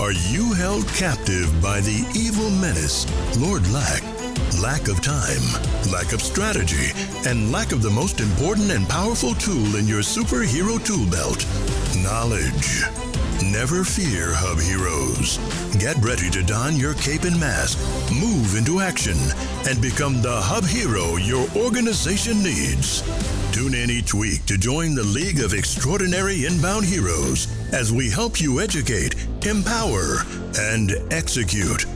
Are you held captive by the evil menace, Lord Lack? Lack of time, lack of strategy, and lack of the most important and powerful tool in your superhero tool belt knowledge. Never fear, Hub Heroes. Get ready to don your cape and mask, move into action, and become the Hub Hero your organization needs. Tune in each week to join the League of Extraordinary Inbound Heroes as we help you educate, empower, and execute.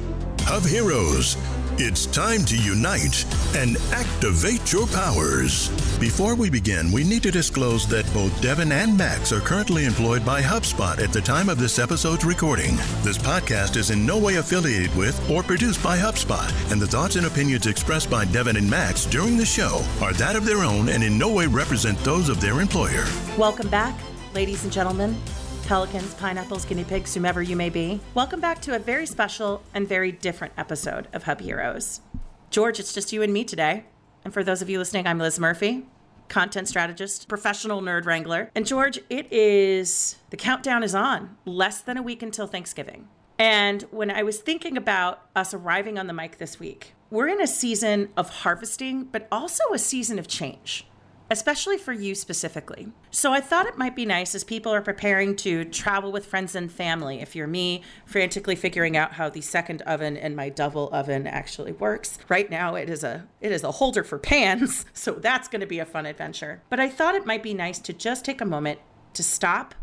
Hub Heroes, it's time to unite and activate your powers. Before we begin, we need to disclose that both Devin and Max are currently employed by HubSpot at the time of this episode's recording. This podcast is in no way affiliated with or produced by HubSpot, and the thoughts and opinions expressed by Devin and Max during the show are that of their own and in no way represent those of their employer. Welcome back, ladies and gentlemen, pelicans, pineapples, guinea pigs, whomever you may be. Welcome back to a very special and very different episode of Hub Heroes. George, it's just you and me today. And for those of you listening, I'm Liz Murphy, content strategist, professional nerd wrangler. And George, it is the countdown is on. Less than a week until Thanksgiving. And when I was thinking about us arriving on the mic this week, we're in a season of harvesting, but also a season of change especially for you specifically. So I thought it might be nice as people are preparing to travel with friends and family. If you're me, frantically figuring out how the second oven in my double oven actually works. Right now it is a it is a holder for pans, so that's going to be a fun adventure. But I thought it might be nice to just take a moment to stop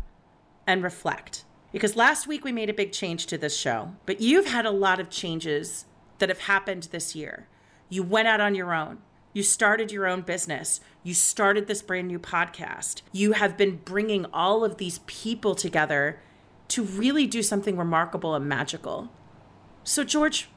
and reflect. Because last week we made a big change to this show, but you've had a lot of changes that have happened this year. You went out on your own. You started your own business. You started this brand new podcast. You have been bringing all of these people together to really do something remarkable and magical. So, George,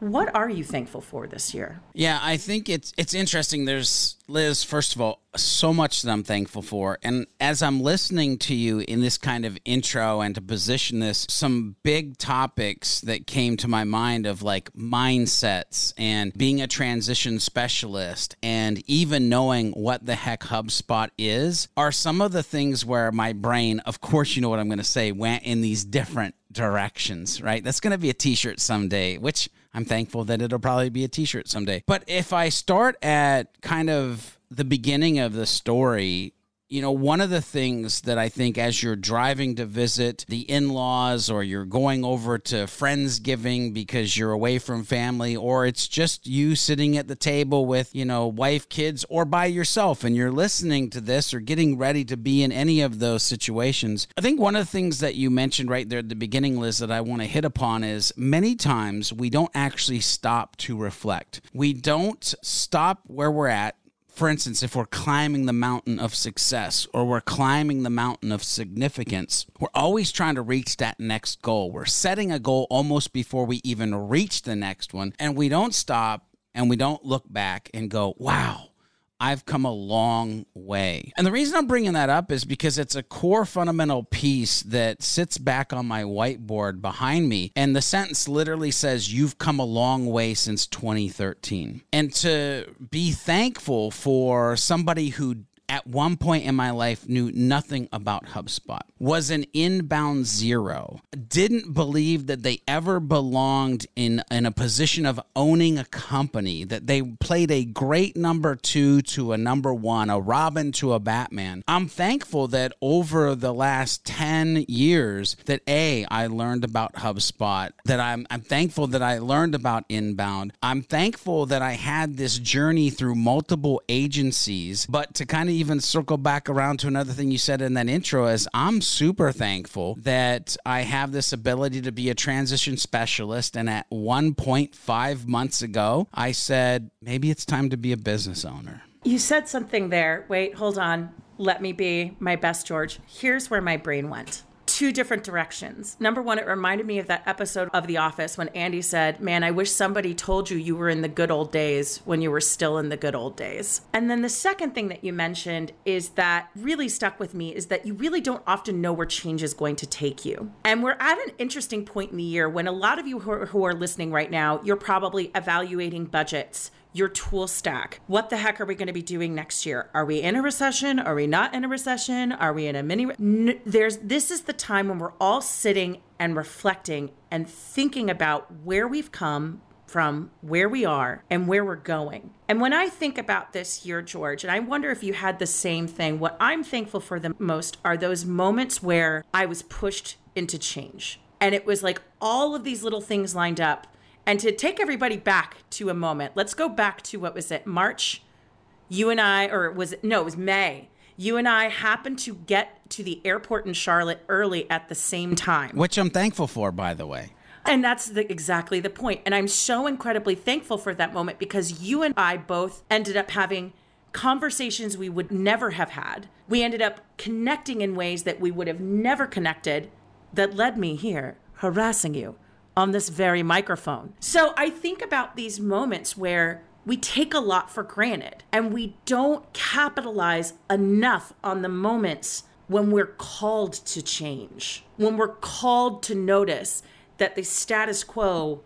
what are you thankful for this year? Yeah, I think it's it's interesting. There's Liz, first of all, so much that I'm thankful for. And as I'm listening to you in this kind of intro and to position this, some big topics that came to my mind of like mindsets and being a transition specialist and even knowing what the heck HubSpot is are some of the things where my brain, of course, you know what I'm going to say, went in these different directions, right? That's going to be a t shirt someday, which I'm thankful that it'll probably be a t shirt someday. But if I start at kind of the beginning of the story, you know, one of the things that I think as you're driving to visit the in laws or you're going over to Friendsgiving because you're away from family, or it's just you sitting at the table with, you know, wife, kids, or by yourself and you're listening to this or getting ready to be in any of those situations. I think one of the things that you mentioned right there at the beginning, Liz, that I want to hit upon is many times we don't actually stop to reflect. We don't stop where we're at for instance, if we're climbing the mountain of success or we're climbing the mountain of significance, we're always trying to reach that next goal. We're setting a goal almost before we even reach the next one. And we don't stop and we don't look back and go, wow, I've come a long way. And the reason I'm bringing that up is because it's a core fundamental piece that sits back on my whiteboard behind me. And the sentence literally says, You've come a long way since 2013. And to be thankful for somebody who at one point in my life knew nothing about HubSpot, was an inbound zero, didn't believe that they ever belonged in, in a position of owning a company, that they played a great number two to a number one, a Robin to a Batman. I'm thankful that over the last 10 years that A, I learned about HubSpot, that I'm, I'm thankful that I learned about inbound. I'm thankful that I had this journey through multiple agencies, but to kind of even circle back around to another thing you said in that intro is I'm super thankful that I have this ability to be a transition specialist. And at 1.5 months ago, I said, maybe it's time to be a business owner. You said something there. Wait, hold on. Let me be my best, George. Here's where my brain went two different directions. Number one, it reminded me of that episode of The Office when Andy said, Man, I wish somebody told you you were in the good old days when you were still in the good old days. And then the second thing that you mentioned is that really stuck with me is that you really don't often know where change is going to take you. And we're at an interesting point in the year when a lot of you who are, who are listening right now, you're probably evaluating budgets your tool stack. What the heck are we going to be doing next year? Are we in a recession? Are we not in a recession? Are we in a mini? Re- There's this is the time when we're all sitting and reflecting and thinking about where we've come from, where we are, and where we're going. And when I think about this year, George, and I wonder if you had the same thing, what I'm thankful for the most are those moments where I was pushed into change. And it was like all of these little things lined up and to take everybody back to a moment, let's go back to what was it, March? You and I, or was it, no, it was May. You and I happened to get to the airport in Charlotte early at the same time. Which I'm thankful for, by the way. And that's the, exactly the point. And I'm so incredibly thankful for that moment because you and I both ended up having conversations we would never have had. We ended up connecting in ways that we would have never connected that led me here, harassing you on this very microphone. So I think about these moments where we take a lot for granted and we don't capitalize enough on the moments when we're called to change, when we're called to notice that the status quo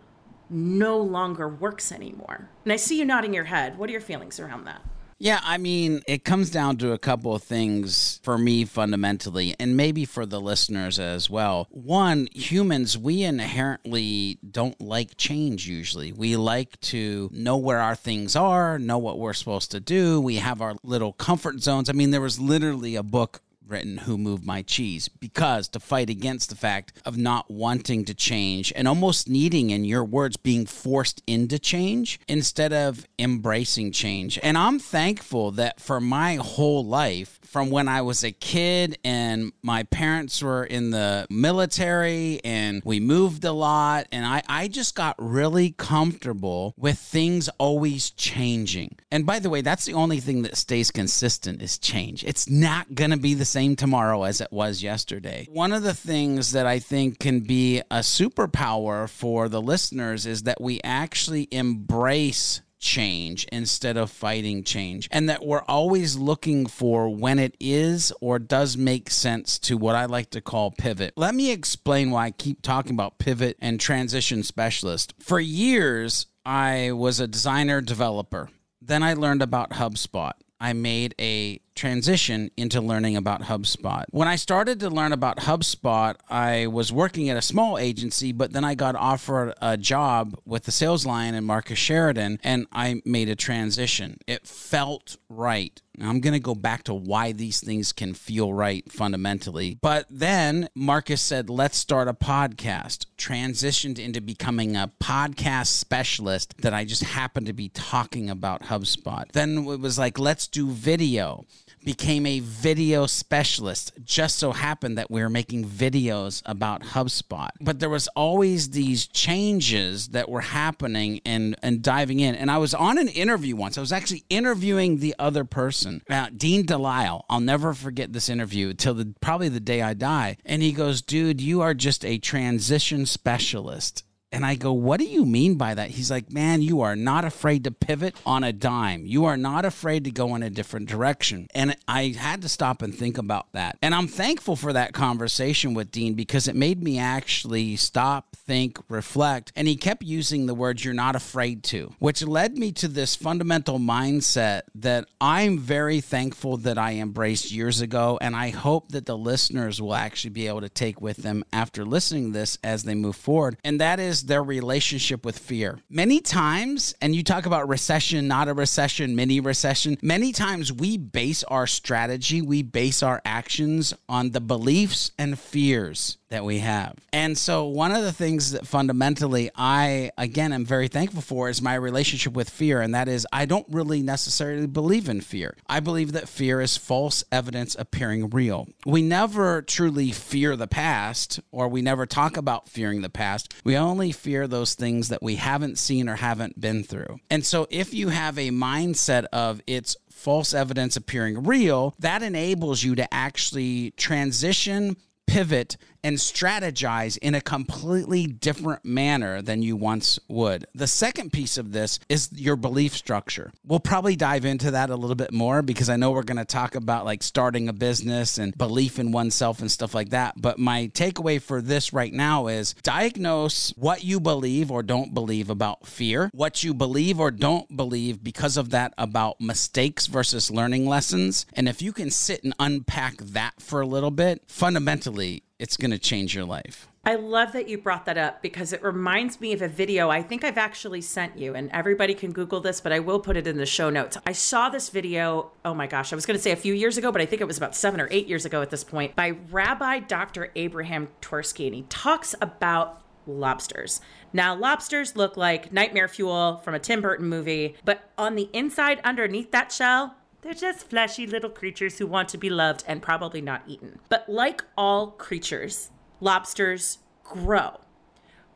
no longer works anymore. And I see you nodding your head. What are your feelings around that? Yeah, I mean, it comes down to a couple of things for me fundamentally, and maybe for the listeners as well. One, humans, we inherently don't like change usually. We like to know where our things are, know what we're supposed to do. We have our little comfort zones. I mean, there was literally a book written Who Moved My Cheese because to fight against the fact of not wanting to change and almost needing, in your words, being forced into change instead of embracing change. And I'm thankful that for my whole life, from when I was a kid and my parents were in the military and we moved a lot, and I, I just got really comfortable with things always changing. And by the way, that's the only thing that stays consistent is change. It's not going to be the same tomorrow as it was yesterday. One of the things that I think can be a superpower for the listeners is that we actually embrace change instead of fighting change. And that we're always looking for when it is or does make sense to what I like to call pivot. Let me explain why I keep talking about pivot and transition specialist. For years, I was a designer developer. Then I learned about HubSpot. I made a transition into learning about HubSpot. When I started to learn about HubSpot, I was working at a small agency, but then I got offered a job with the Sales Lion and Marcus Sheridan, and I made a transition. It felt right. I'm going to go back to why these things can feel right fundamentally. But then Marcus said, let's start a podcast. Transitioned into becoming a podcast specialist that I just happened to be talking about HubSpot. Then it was like, let's do video became a video specialist. Just so happened that we were making videos about HubSpot. But there was always these changes that were happening and and diving in. And I was on an interview once. I was actually interviewing the other person, uh, Dean Delisle. I'll never forget this interview till the probably the day I die. And he goes, "Dude, you are just a transition specialist." And I go, What do you mean by that? He's like, Man, you are not afraid to pivot on a dime. You are not afraid to go in a different direction. And I had to stop and think about that. And I'm thankful for that conversation with Dean because it made me actually stop, think, reflect. And he kept using the words, You're not afraid to, which led me to this fundamental mindset that I'm very thankful that I embraced years ago. And I hope that the listeners will actually be able to take with them after listening to this as they move forward. And that is their relationship with fear. Many times, and you talk about recession, not a recession, mini recession, many times we base our strategy, we base our actions on the beliefs and fears that we have. And so, one of the things that fundamentally I, again, am very thankful for is my relationship with fear. And that is, I don't really necessarily believe in fear. I believe that fear is false evidence appearing real. We never truly fear the past, or we never talk about fearing the past. We only fear those things that we haven't seen or haven't been through. And so, if you have a mindset of it's false evidence appearing real, that enables you to actually transition pivot and strategize in a completely different manner than you once would. The second piece of this is your belief structure. We'll probably dive into that a little bit more because I know we're going to talk about like starting a business and belief in oneself and stuff like that. But my takeaway for this right now is diagnose what you believe or don't believe about fear, what you believe or don't believe because of that about mistakes versus learning lessons. And if you can sit and unpack that for a little bit, fundamentally, it's going to change your life. I love that you brought that up because it reminds me of a video I think I've actually sent you, and everybody can Google this, but I will put it in the show notes. I saw this video, oh my gosh, I was going to say a few years ago, but I think it was about seven or eight years ago at this point, by Rabbi Dr. Abraham Twersky, and he talks about lobsters. Now, lobsters look like nightmare fuel from a Tim Burton movie, but on the inside, underneath that shell, they're just fleshy little creatures who want to be loved and probably not eaten. But like all creatures, lobsters grow.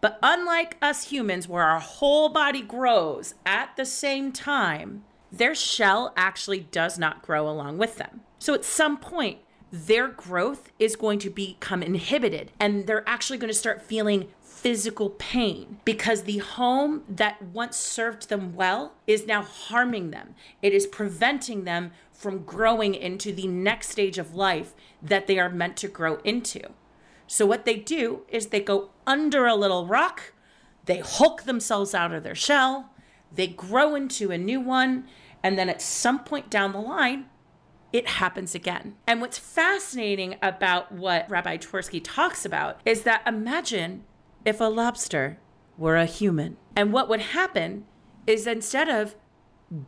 But unlike us humans, where our whole body grows at the same time, their shell actually does not grow along with them. So at some point, their growth is going to become inhibited and they're actually going to start feeling physical pain because the home that once served them well is now harming them. It is preventing them from growing into the next stage of life that they are meant to grow into. So, what they do is they go under a little rock, they hulk themselves out of their shell, they grow into a new one, and then at some point down the line, it happens again. And what's fascinating about what Rabbi Twersky talks about is that imagine if a lobster were a human. And what would happen is instead of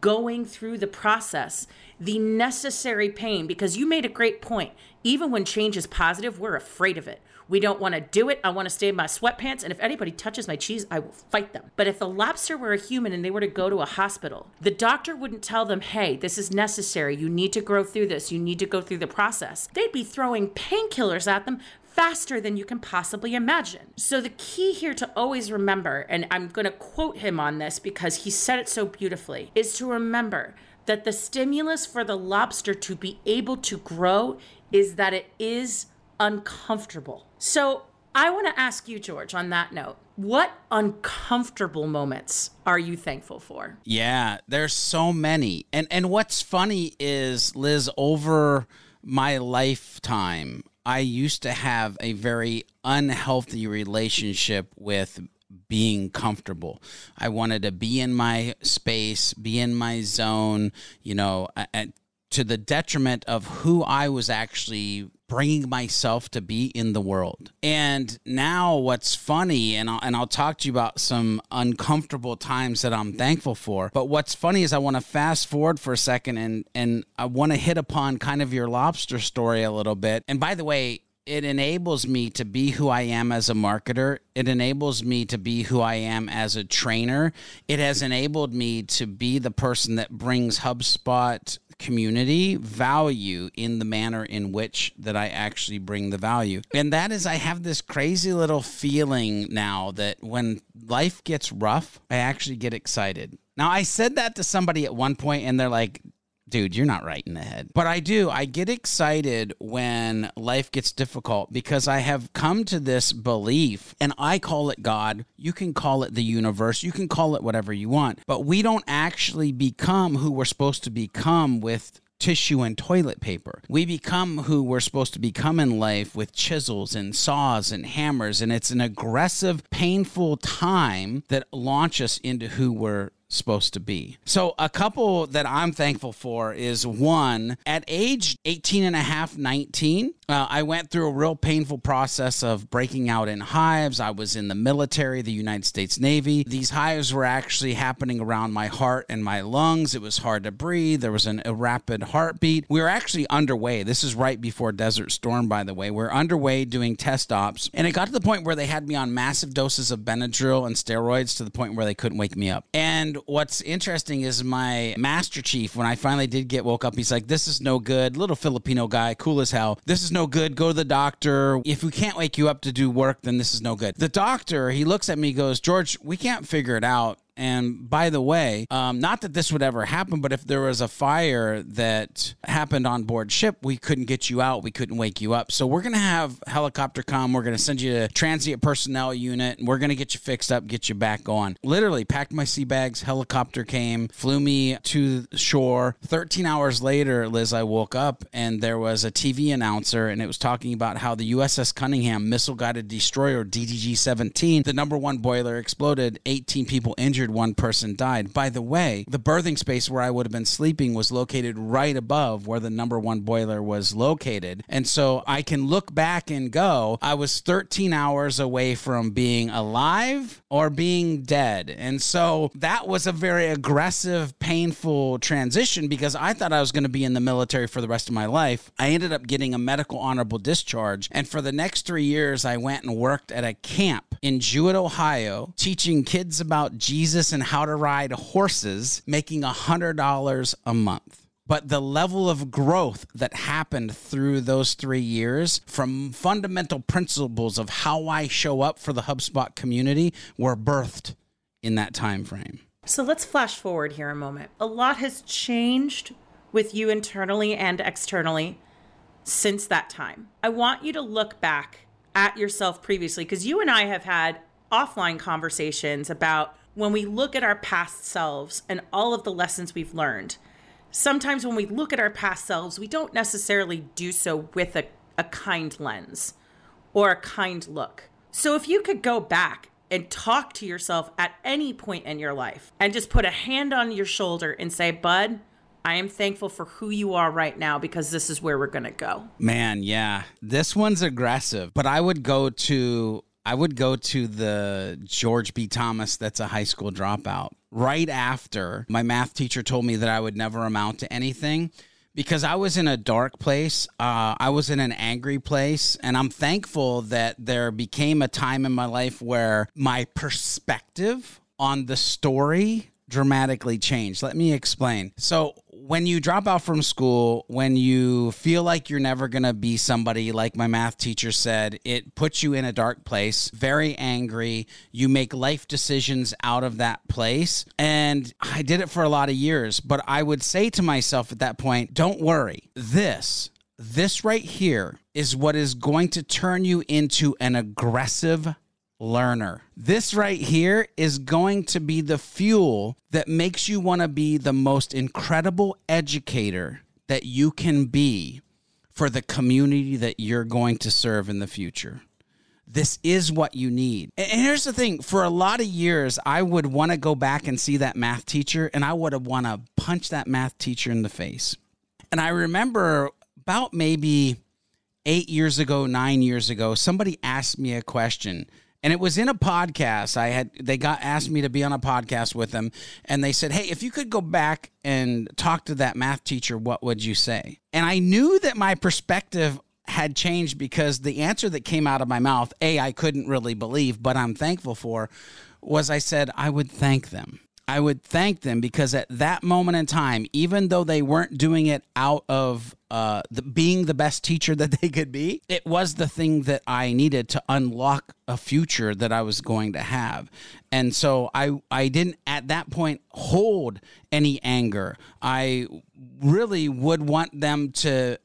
going through the process, the necessary pain, because you made a great point. Even when change is positive, we're afraid of it. We don't want to do it. I want to stay in my sweatpants. And if anybody touches my cheese, I will fight them. But if a lobster were a human and they were to go to a hospital, the doctor wouldn't tell them, hey, this is necessary. You need to grow through this. You need to go through the process. They'd be throwing painkillers at them faster than you can possibly imagine. So, the key here to always remember, and I'm going to quote him on this because he said it so beautifully, is to remember that the stimulus for the lobster to be able to grow is that it is uncomfortable. So, I want to ask you, George, on that note, what uncomfortable moments are you thankful for? Yeah, there's so many. And and what's funny is Liz over my lifetime I used to have a very unhealthy relationship with being comfortable. I wanted to be in my space, be in my zone, you know, to the detriment of who I was actually bringing myself to be in the world. And now what's funny and I'll, and I'll talk to you about some uncomfortable times that I'm thankful for. But what's funny is I want to fast forward for a second and and I want to hit upon kind of your lobster story a little bit. And by the way, it enables me to be who I am as a marketer. It enables me to be who I am as a trainer. It has enabled me to be the person that brings HubSpot community value in the manner in which that I actually bring the value. And that is I have this crazy little feeling now that when life gets rough, I actually get excited. Now I said that to somebody at one point and they're like, dude, you're not right in the head. But I do. I get excited when life gets difficult because I have come to this belief, and I call it God. You can call it the universe. You can call it whatever you want. But we don't actually become who we're supposed to become with tissue and toilet paper. We become who we're supposed to become in life with chisels and saws and hammers. And it's an aggressive, painful time that launches us into who we're supposed to be. So a couple that I'm thankful for is one at age 18 and a half, 19, uh, I went through a real painful process of breaking out in hives. I was in the military, the United States Navy. These hives were actually happening around my heart and my lungs. It was hard to breathe. There was an, a rapid heartbeat. We were actually underway. This is right before Desert Storm, by the way. We we're underway doing test ops, and it got to the point where they had me on massive doses of Benadryl and steroids to the point where they couldn't wake me up. And what's interesting is my master chief, when I finally did get woke up, he's like, "This is no good." Little Filipino guy, cool as hell. This is no good. Go to the doctor. If we can't wake you up to do work, then this is no good. The doctor, he looks at me, goes, George, we can't figure it out. And by the way, um, not that this would ever happen, but if there was a fire that happened on board ship, we couldn't get you out. We couldn't wake you up. So we're going to have helicopter come. We're going to send you to transient personnel unit and we're going to get you fixed up, get you back on. Literally packed my sea bags. Helicopter came, flew me to shore. 13 hours later, Liz, I woke up and there was a TV announcer and it was talking about how the USS Conyngham missile guided destroyer DDG 17, the number one boiler exploded, 18 people injured injured, one person died. By the way, the berthing space where I would have been sleeping was located right above where the number one boiler was located. And so I can look back and go, I was 13 hours away from being alive or being dead. And so that was a very aggressive, painful transition because I thought I was going to be in the military for the rest of my life. I ended up getting a medical honorable discharge. And for the next three years, I went and worked at a camp in Jewett, Ohio, teaching kids about Jesus and how to ride horses, making $100 a month. But the level of growth that happened through those three years from fundamental principles of how I show up for the HubSpot community were birthed in that time frame. So let's flash forward here a moment. A lot has changed with you internally and externally since that time. I want you to look back at yourself previously because you and I have had offline conversations about when we look at our past selves and all of the lessons we've learned, sometimes when we look at our past selves, we don't necessarily do so with a, a kind lens or a kind look. So if you could go back and talk to yourself at any point in your life and just put a hand on your shoulder and say, Bud, I am thankful for who you are right now because this is where we're going to go. Man, yeah. This one's aggressive, but I would go to I would go to the George B. Thomas that's a high school dropout. Right after my math teacher told me that I would never amount to anything because I was in a dark place. Uh, I was in an angry place. And I'm thankful that there became a time in my life where my perspective on the story dramatically changed. Let me explain. So, when you drop out from school, when you feel like you're never going to be somebody, like my math teacher said, it puts you in a dark place, very angry. You make life decisions out of that place. And I did it for a lot of years, but I would say to myself at that point, don't worry. This, this right here is what is going to turn you into an aggressive learner. This right here is going to be the fuel that makes you want to be the most incredible educator that you can be for the community that you're going to serve in the future. This is what you need. And here's the thing for a lot of years, I would want to go back and see that math teacher, and I would have want to punch that math teacher in the face. And I remember about maybe eight years ago, nine years ago, somebody asked me a question. And it was in a podcast. I had they got asked me to be on a podcast with them, and they said, "Hey, if you could go back and talk to that math teacher, what would you say?" And I knew that my perspective had changed because the answer that came out of my mouth, a I couldn't really believe, but I'm thankful for, was I said I would thank them. I would thank them because at that moment in time, even though they weren't doing it out of uh, the, being the best teacher that they could be, it was the thing that I needed to unlock a future that I was going to have. And so I, I didn't at that point hold any anger. I really would want them to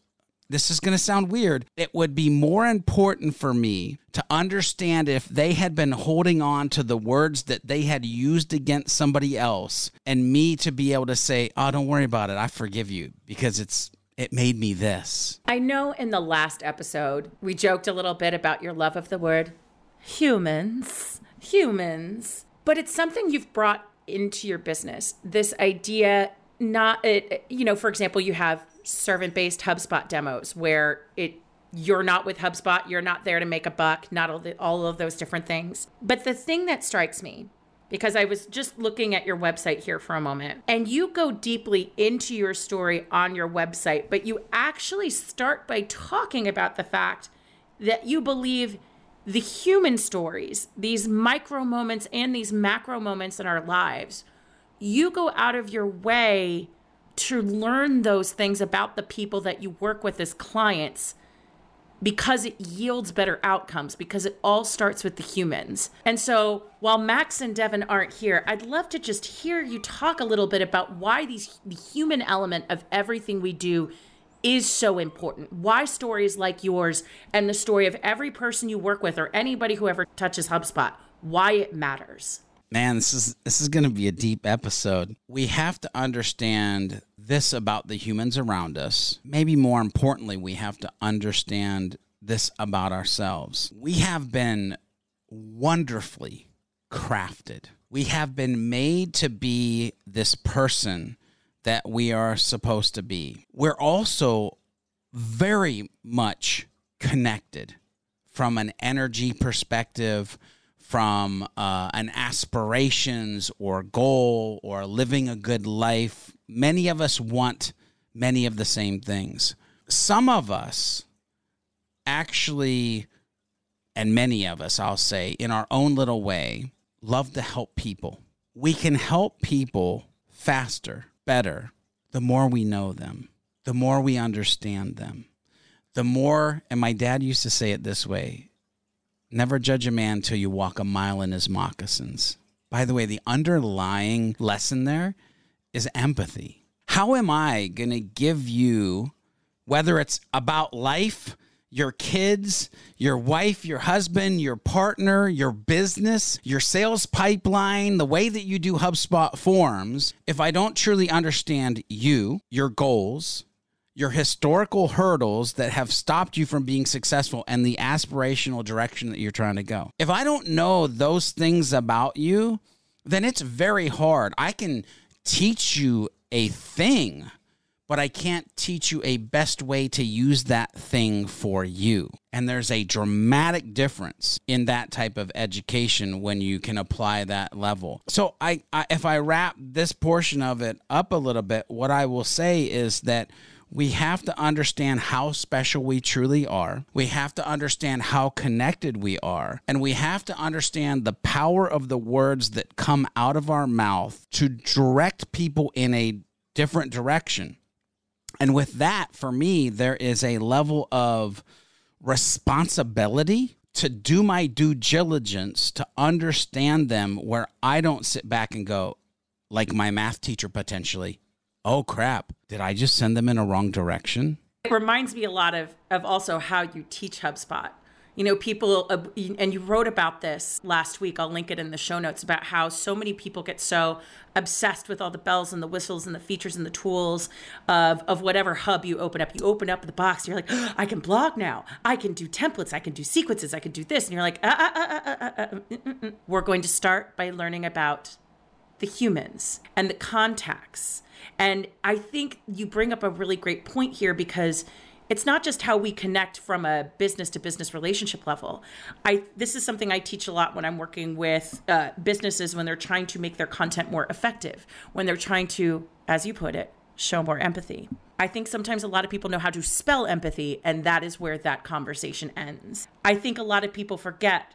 this is going to sound weird. It would be more important for me to understand if they had been holding on to the words that they had used against somebody else and me to be able to say, "Oh, don't worry about it. I forgive you because it's it made me this." I know in the last episode we joked a little bit about your love of the word humans, humans, but it's something you've brought into your business. This idea not it you know, for example, you have servant based HubSpot demos where it you're not with HubSpot, you're not there to make a buck, not all, the, all of those different things. But the thing that strikes me, because I was just looking at your website here for a moment, and you go deeply into your story on your website, but you actually start by talking about the fact that you believe the human stories, these micro moments and these macro moments in our lives, you go out of your way to learn those things about the people that you work with as clients because it yields better outcomes because it all starts with the humans. And so while Max and Devin aren't here, I'd love to just hear you talk a little bit about why these the human element of everything we do is so important. Why stories like yours and the story of every person you work with or anybody who ever touches HubSpot, why it matters man, this is this is going to be a deep episode. We have to understand this about the humans around us. Maybe more importantly, we have to understand this about ourselves. We have been wonderfully crafted. We have been made to be this person that we are supposed to be. We're also very much connected from an energy perspective from uh, an aspirations or goal or living a good life. Many of us want many of the same things. Some of us actually, and many of us, I'll say, in our own little way, love to help people. We can help people faster, better, the more we know them, the more we understand them, the more, and my dad used to say it this way Never judge a man till you walk a mile in his moccasins. By the way, the underlying lesson there is empathy. How am I going to give you, whether it's about life, your kids, your wife, your husband, your partner, your business, your sales pipeline, the way that you do HubSpot forms, if I don't truly understand you, your goals, your historical hurdles that have stopped you from being successful and the aspirational direction that you're trying to go. If I don't know those things about you, then it's very hard. I can teach you a thing, but I can't teach you a best way to use that thing for you. And there's a dramatic difference in that type of education when you can apply that level. So I, I if I wrap this portion of it up a little bit, what I will say is that we have to understand how special we truly are. We have to understand how connected we are. And we have to understand the power of the words that come out of our mouth to direct people in a different direction. And with that, for me, there is a level of responsibility to do my due diligence to understand them where I don't sit back and go, like my math teacher potentially, oh crap, did I just send them in a wrong direction? It reminds me a lot of, of also how you teach HubSpot. You know, people, uh, and you wrote about this last week. I'll link it in the show notes about how so many people get so obsessed with all the bells and the whistles and the features and the tools of, of whatever hub you open up. You open up the box, you're like, oh, I can blog now. I can do templates. I can do sequences. I can do this. And you're like, ah, ah, ah, ah. we're going to start by learning about the humans and the contacts. And I think you bring up a really great point here because it's not just how we connect from a business to business relationship level. I this is something I teach a lot when I'm working with uh, businesses when they're trying to make their content more effective, when they're trying to, as you put it, show more empathy. I think sometimes a lot of people know how to spell empathy, and that is where that conversation ends. I think a lot of people forget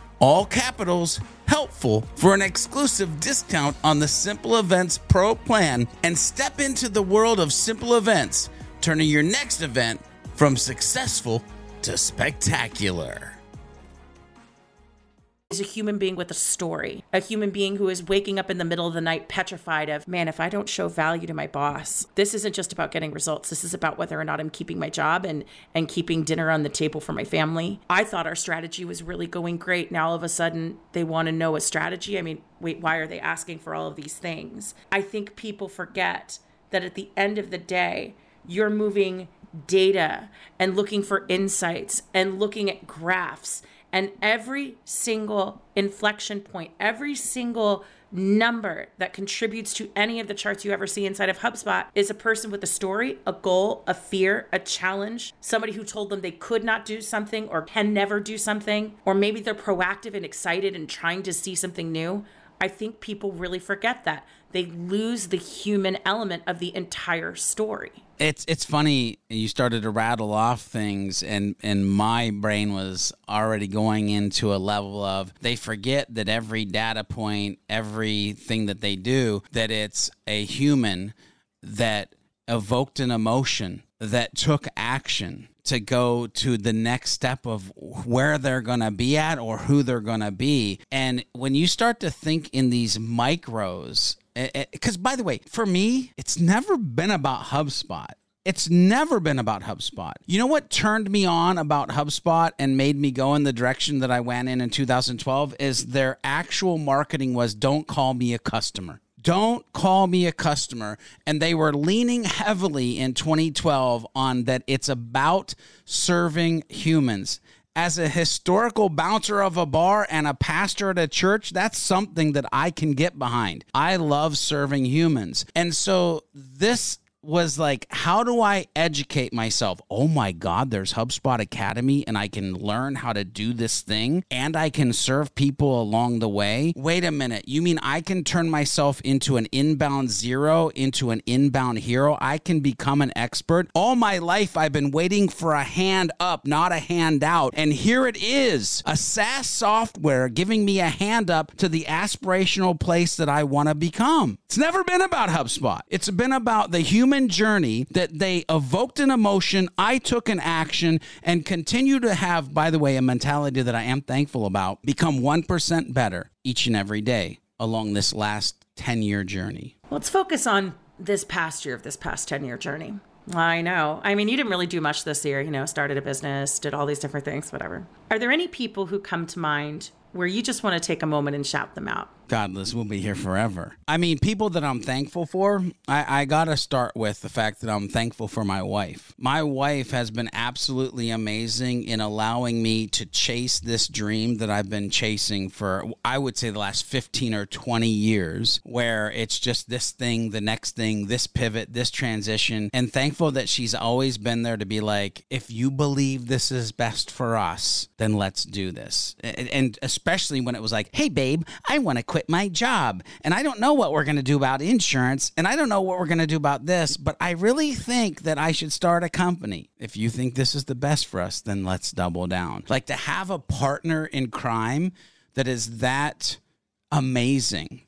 all capitals, helpful, for an exclusive discount on the Simple Events Pro plan and step into the world of simple events, turning your next event from successful to spectacular is a human being with a story, a human being who is waking up in the middle of the night petrified of, man, if I don't show value to my boss, this isn't just about getting results. This is about whether or not I'm keeping my job and and keeping dinner on the table for my family. I thought our strategy was really going great. Now all of a sudden they want to know a strategy. I mean, wait, why are they asking for all of these things? I think people forget that at the end of the day, you're moving data and looking for insights and looking at graphs and every single inflection point, every single number that contributes to any of the charts you ever see inside of HubSpot is a person with a story, a goal, a fear, a challenge, somebody who told them they could not do something or can never do something, or maybe they're proactive and excited and trying to see something new. I think people really forget that. They lose the human element of the entire story. It's it's funny you started to rattle off things and and my brain was already going into a level of they forget that every data point, everything that they do that it's a human that evoked an emotion that took action to go to the next step of where they're going to be at or who they're going to be. And when you start to think in these micros, because by the way, for me, it's never been about HubSpot. It's never been about HubSpot. You know what turned me on about HubSpot and made me go in the direction that I went in in 2012 is their actual marketing was don't call me a customer. Don't call me a customer. And they were leaning heavily in 2012 on that it's about serving humans as a historical bouncer of a bar and a pastor at a church, that's something that I can get behind. I love serving humans. And so this was like, how do I educate myself? Oh my God, there's HubSpot Academy and I can learn how to do this thing and I can serve people along the way. Wait a minute. You mean I can turn myself into an inbound zero, into an inbound hero? I can become an expert? All my life, I've been waiting for a hand up, not a hand out. And here it is a SaaS software giving me a hand up to the aspirational place that I want to become. It's never been about HubSpot, it's been about the human human journey that they evoked an emotion, I took an action, and continue to have, by the way, a mentality that I am thankful about, become 1% better each and every day along this last 10 year journey. Let's focus on this past year of this past 10 year journey. I know. I mean, you didn't really do much this year, you know, started a business, did all these different things, whatever. Are there any people who come to mind where you just want to take a moment and shout them out? Godless will be here forever. I mean, people that I'm thankful for, I, I got to start with the fact that I'm thankful for my wife. My wife has been absolutely amazing in allowing me to chase this dream that I've been chasing for, I would say, the last 15 or 20 years, where it's just this thing, the next thing, this pivot, this transition. And thankful that she's always been there to be like, if you believe this is best for us, then let's do this. And, and especially when it was like, hey, babe, I want to quit quit my job and I don't know what we're going to do about insurance and I don't know what we're going to do about this, but I really think that I should start a company. If you think this is the best for us, then let's double down. Like to have a partner in crime that is that amazing.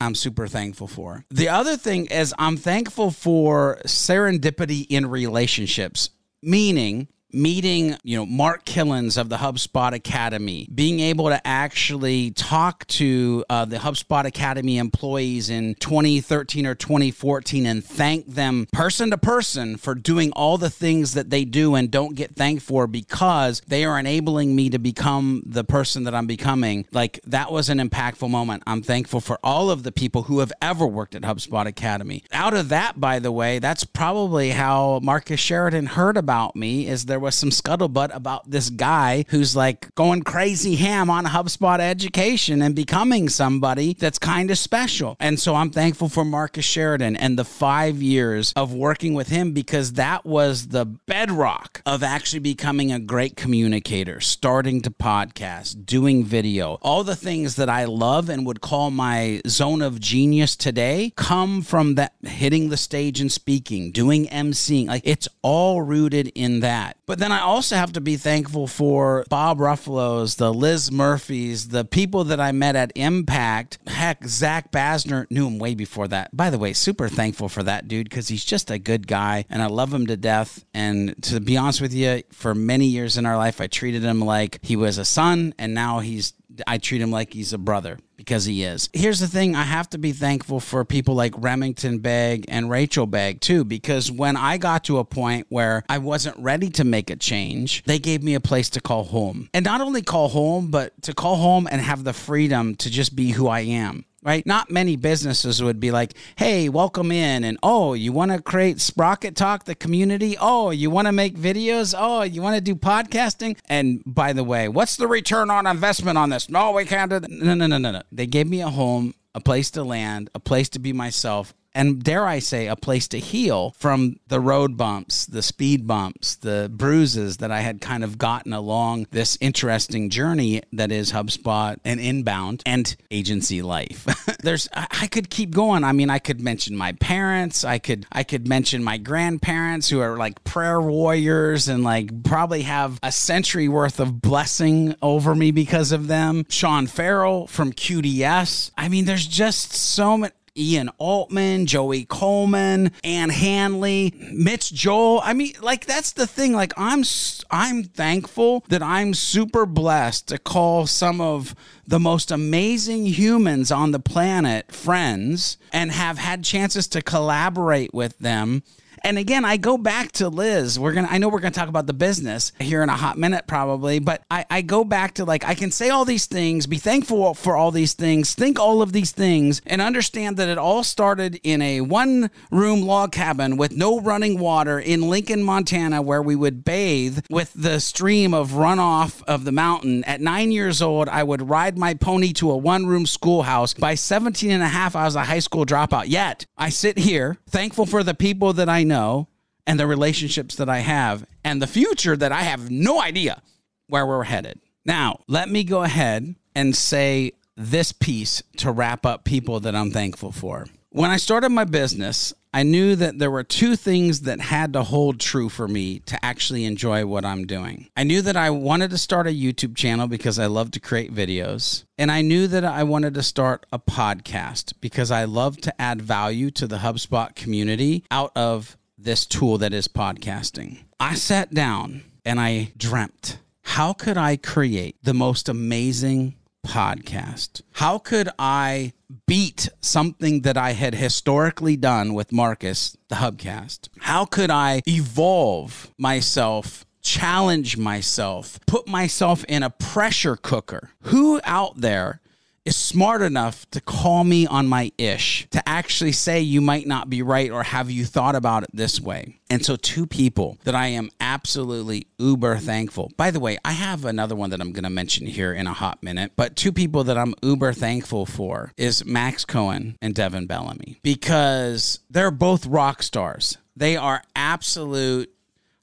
I'm super thankful for. The other thing is, I'm thankful for serendipity in relationships, meaning meeting, you know, Mark Kilens of the HubSpot Academy, being able to actually talk to uh, the HubSpot Academy employees in 2013 or 2014 and thank them person to person for doing all the things that they do and don't get thanked for because they are enabling me to become the person that I'm becoming. Like that was an impactful moment. I'm thankful for all of the people who have ever worked at HubSpot Academy. Out of that, by the way, that's probably how Marcus Sheridan heard about me is there was some scuttlebutt about this guy who's like going crazy ham on HubSpot education and becoming somebody that's kind of special. And so I'm thankful for Marcus Sheridan and the five years of working with him because that was the bedrock of actually becoming a great communicator, starting to podcast, doing video. All the things that I love and would call my zone of genius today come from that hitting the stage and speaking, doing emceeing. Like it's all rooted in that. But then I also have to be thankful for Bob Ruffolo's, the Liz Murphys, the people that I met at Impact. Heck, Zach Basner knew him way before that. By the way, super thankful for that dude because he's just a good guy and I love him to death. And to be honest with you, for many years in our life, I treated him like he was a son and now he's I treat him like he's a brother because he is. Here's the thing I have to be thankful for people like Remington Begg and Rachel Begg too, because when I got to a point where I wasn't ready to make a change, they gave me a place to call home. And not only call home, but to call home and have the freedom to just be who I am right? Not many businesses would be like, hey, welcome in. And oh, you want to create Sprocket Talk, the community? Oh, you want to make videos? Oh, you want to do podcasting? And by the way, what's the return on investment on this? No, we can't do that. No, no, no, no, no. They gave me a home, a place to land, a place to be myself, and dare I say, a place to heal from the road bumps, the speed bumps, the bruises that I had kind of gotten along this interesting journey that is HubSpot and inbound and agency life. There's, I could keep going. I mean, I could mention my parents. I could, I could mention my grandparents who are like prayer warriors and like probably have a century worth of blessing over me because of them. Sean Farrell from QDS. I mean, there's just so many Ian Altman, Joey Coleman, Ann Handley, Mitch Joel. I mean, like that's the thing. Like I'm I'm thankful that I'm super blessed to call some of the most amazing humans on the planet friends and have had chances to collaborate with them and again, I go back to Liz. We're gonna I know we're gonna talk about the business here in a hot minute probably, but I, I go back to like I can say all these things, be thankful for all these things, think all of these things, and understand that it all started in a one room log cabin with no running water in Lincoln, Montana, where we would bathe with the stream of runoff of the mountain. At nine years old, I would ride my pony to a one room schoolhouse. By 17 and a half, I was a high school dropout. Yet I sit here thankful for the people that I know know and the relationships that I have and the future that I have no idea where we're headed. Now, let me go ahead and say this piece to wrap up people that I'm thankful for. When I started my business, I knew that there were two things that had to hold true for me to actually enjoy what I'm doing. I knew that I wanted to start a YouTube channel because I love to create videos. And I knew that I wanted to start a podcast because I love to add value to the HubSpot community out of this tool that is podcasting. I sat down and I dreamt how could I create the most amazing podcast? How could I beat something that I had historically done with Marcus, the Hubcast? How could I evolve myself? Challenge myself, put myself in a pressure cooker. Who out there is smart enough to call me on my ish, to actually say you might not be right or have you thought about it this way. And so, two people that I am absolutely uber thankful. By the way, I have another one that I'm going to mention here in a hot minute, but two people that I'm uber thankful for is Max Cohen and Devyn Bellamy because they're both rock stars. They are absolute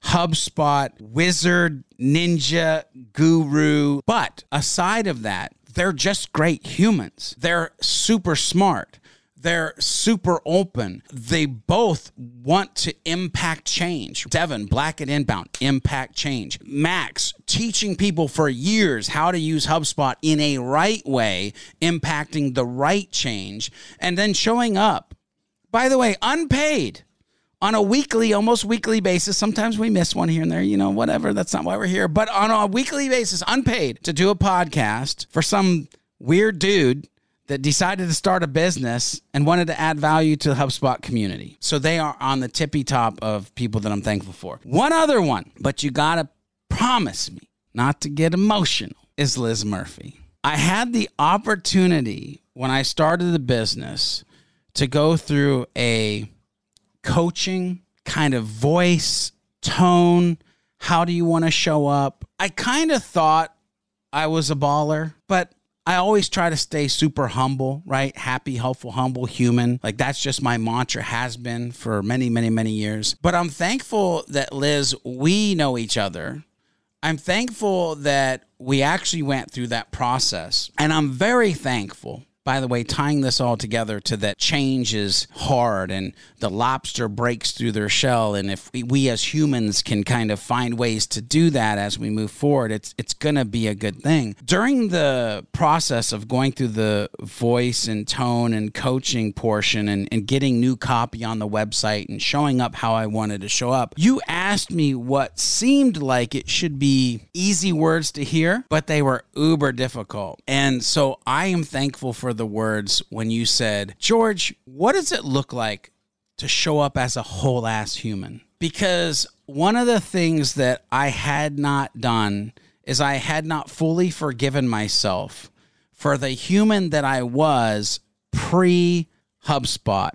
HubSpot wizard, ninja, guru. But aside of that, they're just great humans. They're super smart. They're super open. They both want to impact change. Devyn, Black at Inbound, impact change. Max, teaching people for years how to use HubSpot in a right way, impacting the right change, and then showing up. By the way, unpaid on a weekly, almost weekly basis. Sometimes we miss one here and there, you know, whatever. That's not why we're here. But on a weekly basis, unpaid, to do a podcast for some weird dude that decided to start a business and wanted to add value to the HubSpot community. So they are on the tippy top of people that I'm thankful for. One other one, but you got to promise me not to get emotional, is Liz Murphy. I had the opportunity when I started the business to go through a coaching kind of voice, tone. How do you want to show up? I kind of thought I was a baller, but I always try to stay super humble, right? Happy, helpful, humble, human. Like that's just my mantra has been for many, many, many years. But I'm thankful that Liz, we know each other. I'm thankful that we actually went through that process. And I'm very thankful by the way, tying this all together to that change is hard and the lobster breaks through their shell. And if we, we as humans can kind of find ways to do that as we move forward, it's, it's going to be a good thing. During the process of going through the voice and tone and coaching portion and, and getting new copy on the website and showing up how I wanted to show up, you asked me what seemed like it should be easy words to hear, but they were uber difficult. And so I am thankful for the words when you said, George, what does it look like to show up as a whole ass human? Because one of the things that I had not done is I had not fully forgiven myself for the human that I was pre HubSpot,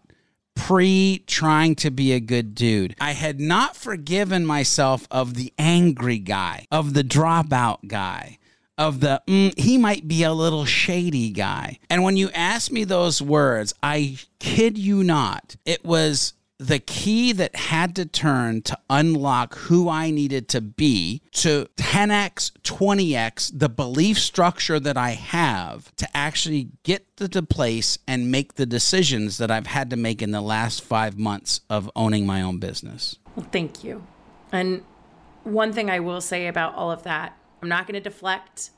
pre trying to be a good dude. I had not forgiven myself of the angry guy, of the dropout guy of the mm, he might be a little shady guy. And when you asked me those words, I kid you not, it was the key that had to turn to unlock who I needed to be to 10x, 20x the belief structure that I have to actually get to the place and make the decisions that I've had to make in the last five months of owning my own business. Well, thank you. And one thing I will say about all of that I'm not going to deflect.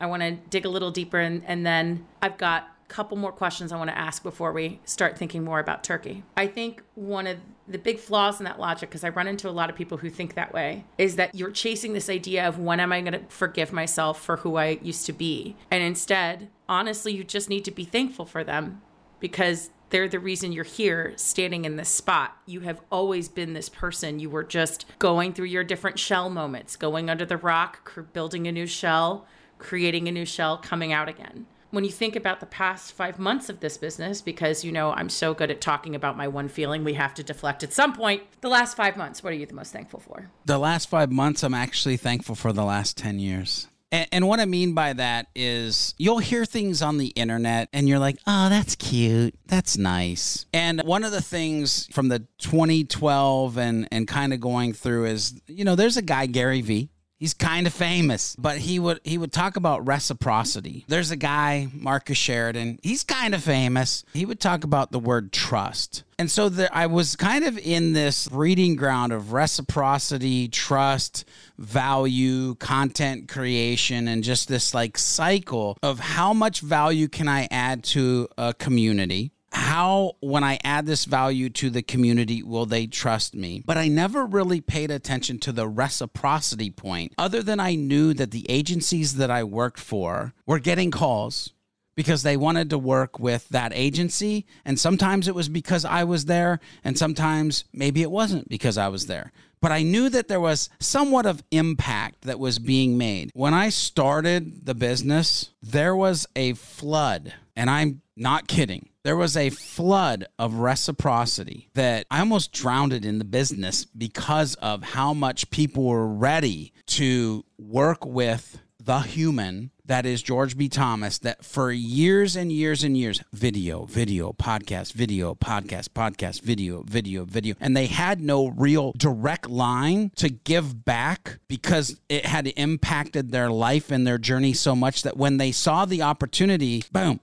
I want to dig a little deeper, and, and then I've got a couple more questions I want to ask before we start thinking more about Turkey. I think one of the big flaws in that logic, because I run into a lot of people who think that way, is that you're chasing this idea of when am I going to forgive myself for who I used to be? And instead, honestly, you just need to be thankful for them because they're the reason you're here standing in this spot. You have always been this person. You were just going through your different shell moments, going under the rock, building a new shell, creating a new shell, coming out again. When you think about the past five months of this business, because you know I'm so good at talking about my one feeling, we have to deflect at some point. The last five months, what are you the most thankful for? The last five months, I'm actually thankful for the last 10 years. And, and, what I mean by that is you'll hear things on the internet and you're like, oh, that's cute. That's nice. And one of the things from the 2012 and, and kind of going through is, you know, there's a guy, Gary Vee. He's kind of famous, but he would he would talk about reciprocity. There's a guy, Marcus Sheridan. He's kind of famous. He would talk about the word trust. And so there, I was kind of in this breeding ground of reciprocity, trust, value, content creation, and just this like cycle of how much value can I add to a community? How when I add this value to the community will they trust me? But I never really paid attention to the reciprocity point other than I knew that the agencies that I worked for were getting calls because they wanted to work with that agency. And sometimes it was because I was there, and sometimes maybe it wasn't because I was there. But I knew that there was somewhat of impact that was being made. When I started the business, there was a flood, and I'm not kidding. There was a flood of reciprocity that I almost drowned it in the business because of how much people were ready to work with the human that is George B. Thomas that for years and years and years, video, video, podcast, video, podcast, podcast, video, video, video. And they had no real direct line to give back because it had impacted their life and their journey so much that when they saw the opportunity, boom,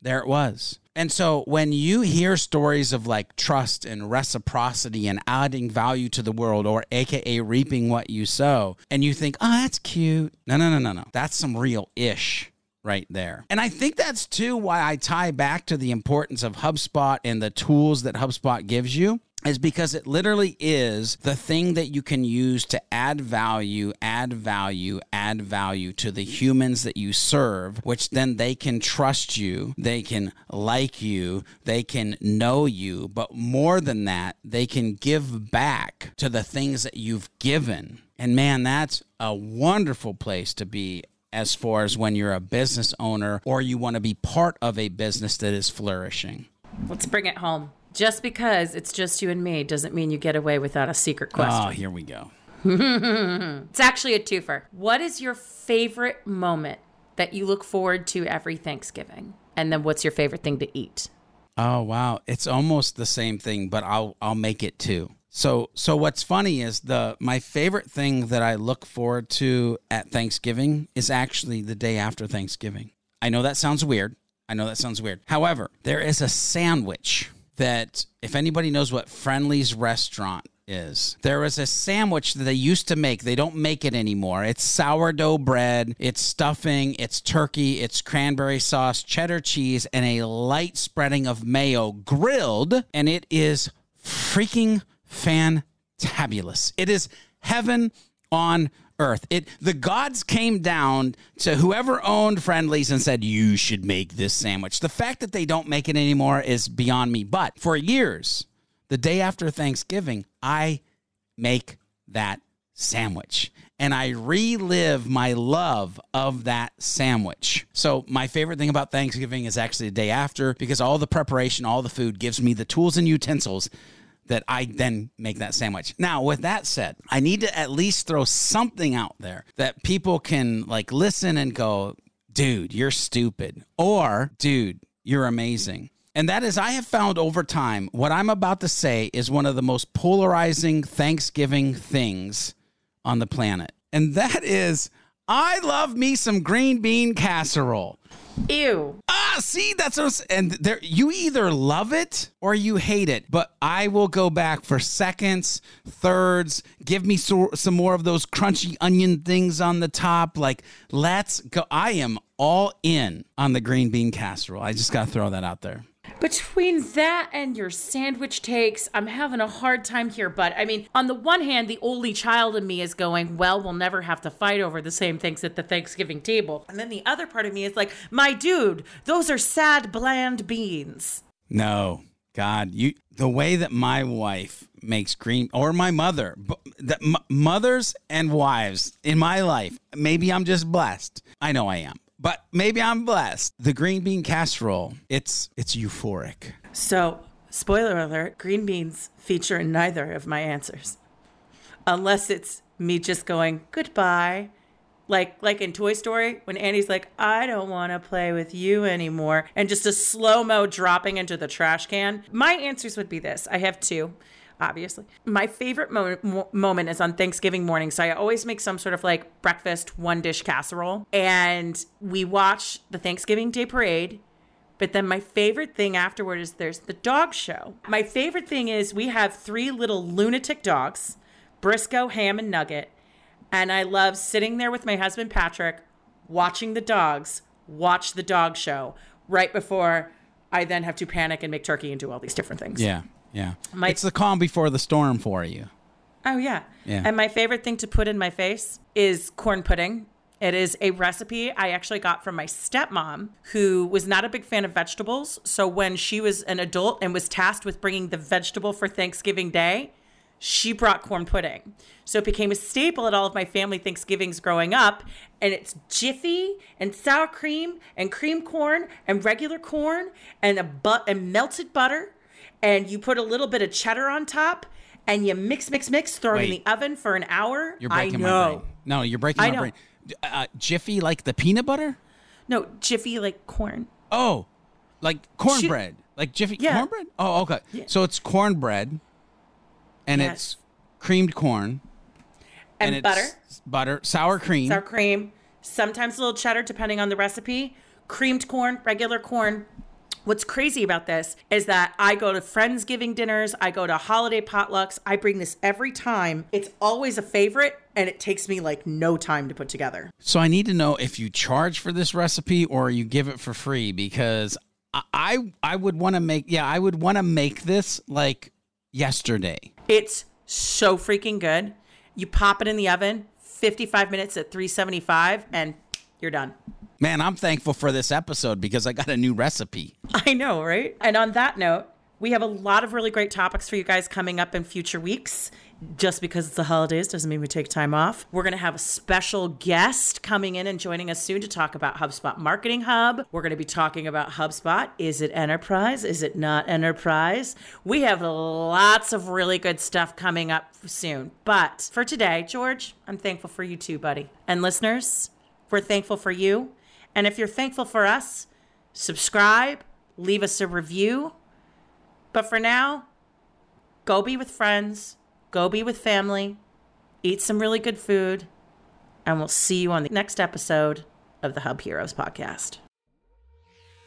there it was. And so when you hear stories of like trust and reciprocity and adding value to the world or AKA reaping what you sow, and you think, oh, that's cute. No, no, no, no, no. That's some real ish right there. And I think that's too why I tie back to the importance of HubSpot and the tools that HubSpot gives you is because it literally is the thing that you can use to add value, add value, add value to the humans that you serve, which then they can trust you, they can like you, they can know you, but more than that, they can give back to the things that you've given. And man, that's a wonderful place to be as far as when you're a business owner or you want to be part of a business that is flourishing. Let's bring it home. Just because it's just you and me doesn't mean you get away without a secret oh, question. Oh, here we go. it's actually a twofer. What is your favorite moment that you look forward to every Thanksgiving? And then what's your favorite thing to eat? Oh wow, it's almost the same thing, but I'll I'll make it two. So so what's funny is the my favorite thing that I look forward to at Thanksgiving is actually the day after Thanksgiving. I know that sounds weird. I know that sounds weird. However, there is a sandwich that if anybody knows what Friendly's restaurant is. There was a sandwich that they used to make. They don't make it anymore. It's sourdough bread, it's stuffing, it's turkey, it's cranberry sauce, cheddar cheese, and a light spreading of mayo grilled. And it is freaking fantabulous. It is heaven on earth. It the gods came down to whoever owned Friendlies and said you should make this sandwich. The fact that they don't make it anymore is beyond me. But for years, the day after Thanksgiving, I make that sandwich and I relive my love of that sandwich. So, my favorite thing about Thanksgiving is actually the day after because all the preparation, all the food gives me the tools and utensils that I then make that sandwich. Now, with that said, I need to at least throw something out there that people can like listen and go, dude, you're stupid, or dude, you're amazing. And that is, I have found over time what I'm about to say is one of the most polarizing Thanksgiving things on the planet. And that is, I love me some green bean casserole. Ew. Ah, see, that's what and there you either love it or you hate it. But I will go back for seconds, thirds. Give me so, some more of those crunchy onion things on the top. Like, let's go. I am all in on the green bean casserole. I just got to throw that out there. Between that and your sandwich takes, I'm having a hard time here. But I mean, on the one hand, the only child in me is going, well, we'll never have to fight over the same things at the Thanksgiving table. And then the other part of me is like, my dude, those are sad, bland beans. No, God, you the way that my wife makes green or my mother, the, m- mothers and wives in my life. Maybe I'm just blessed. I know I am. But maybe I'm blessed. The green bean casserole, it's it's euphoric. So, spoiler alert green beans feature in neither of my answers. Unless it's me just going, goodbye. Like like in Toy Story when Andy's like, I don't want to play with you anymore, and just a slow mo dropping into the trash can. My answers would be this. I have two, obviously. My favorite mo- mo- moment is on Thanksgiving morning, so I always make some sort of like breakfast one dish casserole, and we watch the Thanksgiving Day parade. But then my favorite thing afterward is there's the dog show. My favorite thing is we have three little lunatic dogs, Briscoe, Ham, and Nugget. And I love sitting there with my husband Patrick, watching the dogs watch the dog show right before I then have to panic and make turkey and do all these different things. Yeah, yeah. My- it's the calm before the storm for you. Oh yeah. Yeah. And my favorite thing to put in my face is corn pudding It is a recipe I actually got from my stepmom, who was not a big fan of vegetables. So when she was an adult and was tasked with bringing the vegetable for Thanksgiving Day, she brought corn pudding. So it became a staple at all of my family Thanksgivings growing up. And it's jiffy and sour cream and cream corn and regular corn and a but and melted butter. And you put a little bit of cheddar on top and you mix, mix, mix, throw it in the oven for an hour. You're I breaking my brain. No, you're breaking I my know. brain. Uh, Jiffy like the peanut butter? No, jiffy like corn. Oh, like cornbread, like Jiffy Yeah. cornbread. Oh, okay. So it's cornbread, and Yes. it's creamed corn And, it's butter, butter, sour cream. sour cream, sometimes a little cheddar depending on the recipe, creamed corn, regular corn. What's crazy about this is that I go to Friendsgiving dinners, I go to holiday potlucks, I bring this every time. It's always a favorite and it takes me like no time to put together. So I need to know if you charge for this recipe or you give it for free because I I, I would want to make yeah I would want to make this like yesterday. It's so freaking good. You pop it in the oven, 55 minutes at 375 and you're done. Man, I'm thankful for this episode because I got a new recipe. I know, right? And on that note, we have a lot of really great topics for you guys coming up in future weeks. Just because it's the holidays doesn't mean we take time off. We're going to have a special guest coming in and joining us soon to talk about HubSpot Marketing Hub. We're going to be talking about HubSpot. Is it enterprise? Is it not enterprise? We have lots of really good stuff coming up soon. But for today, George, I'm thankful for you too, buddy. And listeners, we're thankful for you. And if you're thankful for us, subscribe, leave us a review. But for now, go be with friends, go be with family, eat some really good food, and we'll see you on the next episode of the Hub Heroes podcast.